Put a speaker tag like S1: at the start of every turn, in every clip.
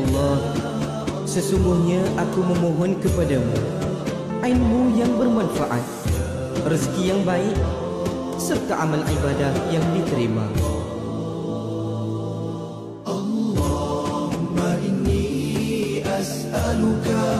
S1: Allah Sesungguhnya aku memohon kepadamu Ilmu yang bermanfaat Rezeki yang baik Serta amal ibadah yang diterima.
S2: Allahumma inni as'aluka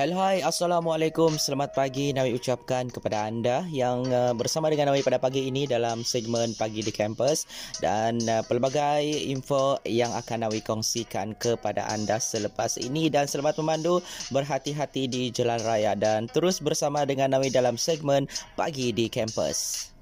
S3: Hello hai. Assalamualaikum. Selamat pagi. Nawi ucapkan kepada anda Yang uh, bersama dengan Nawi pada pagi ini Dalam segmen Pagi di Kampus. Dan uh, pelbagai info Yang akan Nawi kongsikan kepada anda Selepas ini. Dan selamat memandu Berhati-hati di jalan raya Dan terus bersama dengan Nawi Dalam segmen Pagi di Kampus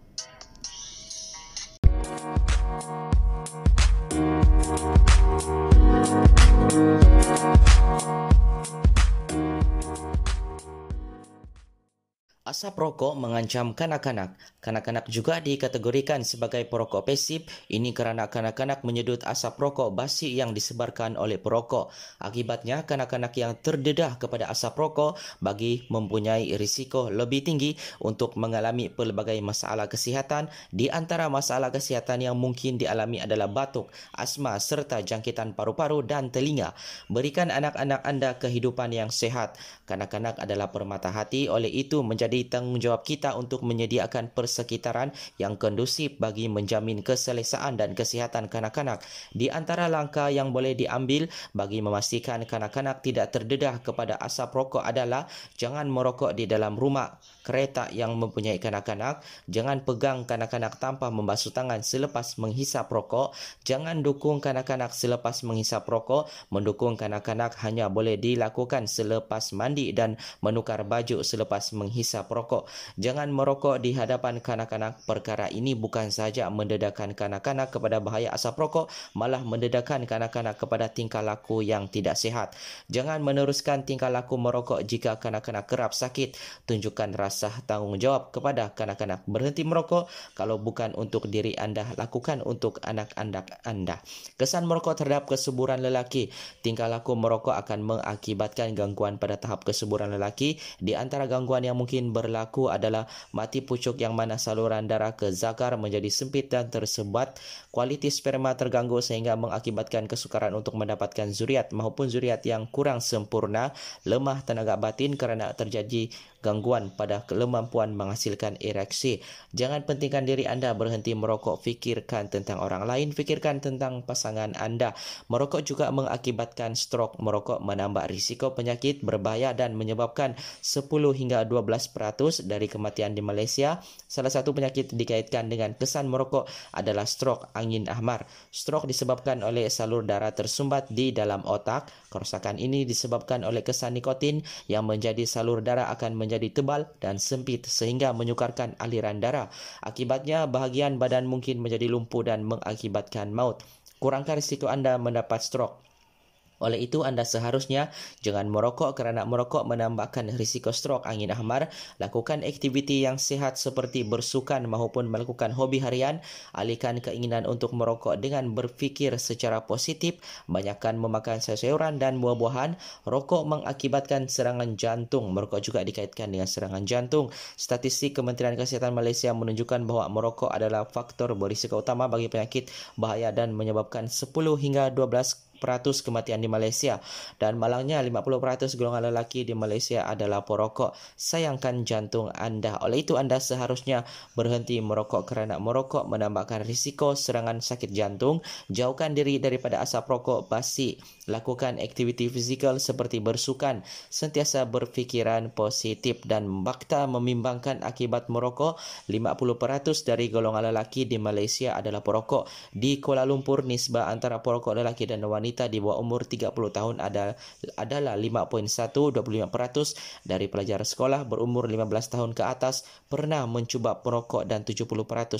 S3: Asap rokok mengancam kanak-kanak. Kanak-kanak juga dikategorikan sebagai perokok pasif. Ini kerana kanak-kanak menyedut asap rokok basi yang disebarkan oleh perokok. Akibatnya, kanak-kanak yang terdedah kepada asap rokok bagi mempunyai risiko lebih tinggi untuk mengalami pelbagai masalah kesihatan. Di antara masalah kesihatan yang mungkin dialami adalah batuk, asma serta jangkitan paru-paru dan telinga. Berikan anak-anak anda kehidupan yang sehat. Kanak-kanak adalah permata hati, oleh itu menjadi tanggungjawab kita untuk menyediakan persekitaran yang kondusif bagi menjamin keselesaan dan kesihatan kanak-kanak. Di antara langkah yang boleh diambil bagi memastikan kanak-kanak tidak terdedah kepada asap rokok adalah jangan merokok di dalam rumah, kereta yang mempunyai kanak-kanak, jangan pegang kanak-kanak tanpa membasuh tangan selepas menghisap rokok, jangan dukung kanak-kanak selepas menghisap rokok, mendukung kanak-kanak hanya boleh dilakukan selepas mandi dan menukar baju selepas menghisap rokok. Jangan merokok di hadapan kanak-kanak. Perkara ini bukan sahaja mendedahkan kanak-kanak kepada bahaya asap rokok, malah mendedahkan kanak-kanak kepada tingkah laku yang tidak sihat. Jangan meneruskan tingkah laku merokok jika kanak-kanak kerap sakit. Tunjukkan rasa tanggungjawab kepada kanak-kanak. Berhenti merokok kalau bukan untuk diri anda, lakukan untuk anak-anak anda. Kesan merokok terhadap kesuburan lelaki. Tingkah laku merokok akan mengakibatkan gangguan pada tahap kesuburan lelaki. Di antara gangguan yang mungkin berlaku adalah mati pucuk yang mana saluran darah ke zakar menjadi sempit dan tersebat, kualiti sperma terganggu sehingga mengakibatkan kesukaran untuk mendapatkan zuriat maupun zuriat yang kurang sempurna, lemah tenaga batin kerana terjadi gangguan pada kemampuan menghasilkan ereksi. Jangan pentingkan diri anda berhenti merokok, fikirkan tentang orang lain, fikirkan tentang pasangan anda. Merokok juga mengakibatkan stroke. Merokok menambah risiko penyakit berbahaya dan menyebabkan 10 hingga 12% dari kematian di Malaysia. Salah satu penyakit dikaitkan dengan kesan merokok adalah stroke angin ahmar. Stroke disebabkan oleh salur darah tersumbat di dalam otak. Kerosakan ini disebabkan oleh kesan nikotin yang menjadi salur darah akan menjadi tebal dan sempit sehingga menyukarkan aliran darah. Akibatnya bahagian badan mungkin menjadi lumpuh dan mengakibatkan maut. Kurangkan risiko anda mendapat stroke. Oleh itu anda seharusnya jangan merokok kerana merokok menambahkan risiko strok angin ahmar. Lakukan aktiviti yang sihat seperti bersukan maupun melakukan hobi harian. Alihkan keinginan untuk merokok dengan berfikir secara positif. Banyakkan memakan sayuran dan buah-buahan. Rokok mengakibatkan serangan jantung. Merokok juga dikaitkan dengan serangan jantung. Statistik Kementerian Kesihatan Malaysia menunjukkan bahawa merokok adalah faktor berisiko utama bagi penyakit bahaya dan menyebabkan 10 hingga 12 peratus kematian di Malaysia dan malangnya 50% golongan lelaki di Malaysia adalah perokok. Sayangkan jantung anda. Oleh itu anda seharusnya berhenti merokok kerana merokok menambahkan risiko serangan sakit jantung. Jauhkan diri daripada asap rokok basi. Lakukan aktiviti fizikal seperti bersukan. Sentiasa berfikiran positif dan bakta memimbangkan akibat merokok. 50% dari golongan lelaki di Malaysia adalah perokok. Di Kuala Lumpur nisbah antara perokok lelaki dan wanita wanita di bawah umur 30 tahun ada, adalah 5.125% dari pelajar sekolah berumur 15 tahun ke atas pernah mencuba perokok dan 70%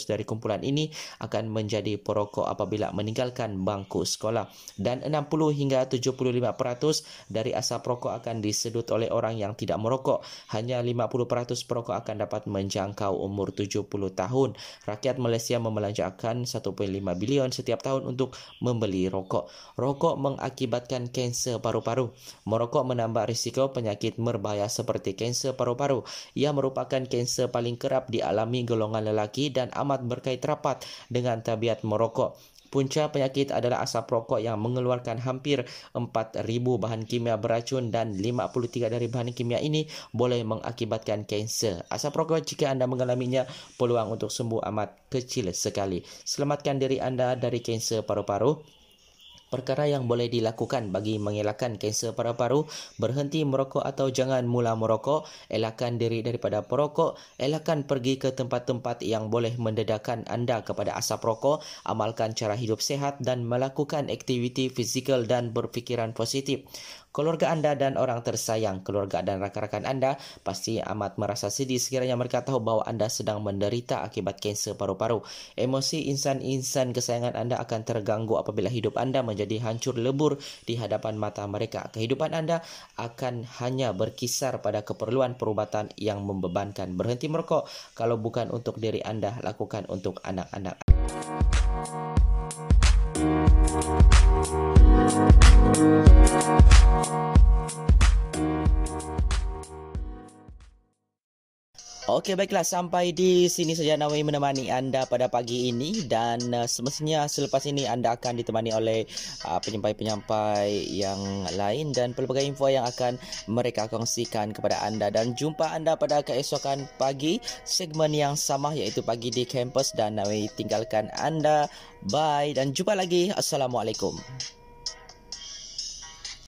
S3: dari kumpulan ini akan menjadi perokok apabila meninggalkan bangku sekolah. Dan 60 hingga 75% dari asap rokok akan disedut oleh orang yang tidak merokok. Hanya 50% perokok akan dapat menjangkau umur 70 tahun. Rakyat Malaysia membelanjakan 1.5 bilion setiap tahun untuk membeli rokok. Rokok merokok mengakibatkan kanser paru-paru. Merokok menambah risiko penyakit berbahaya seperti kanser paru-paru. Ia merupakan kanser paling kerap dialami golongan lelaki dan amat berkait rapat dengan tabiat merokok. Punca penyakit adalah asap rokok yang mengeluarkan hampir 4,000 bahan kimia beracun dan 53 dari bahan kimia ini boleh mengakibatkan kanser. Asap rokok jika anda mengalaminya, peluang untuk sembuh amat kecil sekali. Selamatkan diri anda dari kanser paru-paru. Perkara yang boleh dilakukan bagi mengelakkan kanser paru-paru, berhenti merokok atau jangan mula merokok, elakkan diri daripada perokok, elakkan pergi ke tempat-tempat yang boleh mendedahkan anda kepada asap rokok, amalkan cara hidup sehat dan melakukan aktiviti fizikal dan berfikiran positif keluarga anda dan orang tersayang, keluarga dan rakan-rakan anda pasti amat merasa sedih sekiranya mereka tahu bahawa anda sedang menderita akibat kanser paru-paru. Emosi insan-insan kesayangan anda akan terganggu apabila hidup anda menjadi hancur lebur di hadapan mata mereka. Kehidupan anda akan hanya berkisar pada keperluan perubatan yang membebankan. Berhenti merokok kalau bukan untuk diri anda, lakukan untuk anak-anak. Thank you. Okey baiklah. Sampai di sini saja Nawi menemani anda pada pagi ini. Dan uh, semestinya selepas ini anda akan ditemani oleh uh, penyampai-penyampai yang lain dan pelbagai info yang akan mereka kongsikan kepada anda. Dan jumpa anda pada keesokan pagi segmen yang sama iaitu pagi di kampus. Dan Nawi tinggalkan anda. Bye. Dan jumpa lagi. Assalamualaikum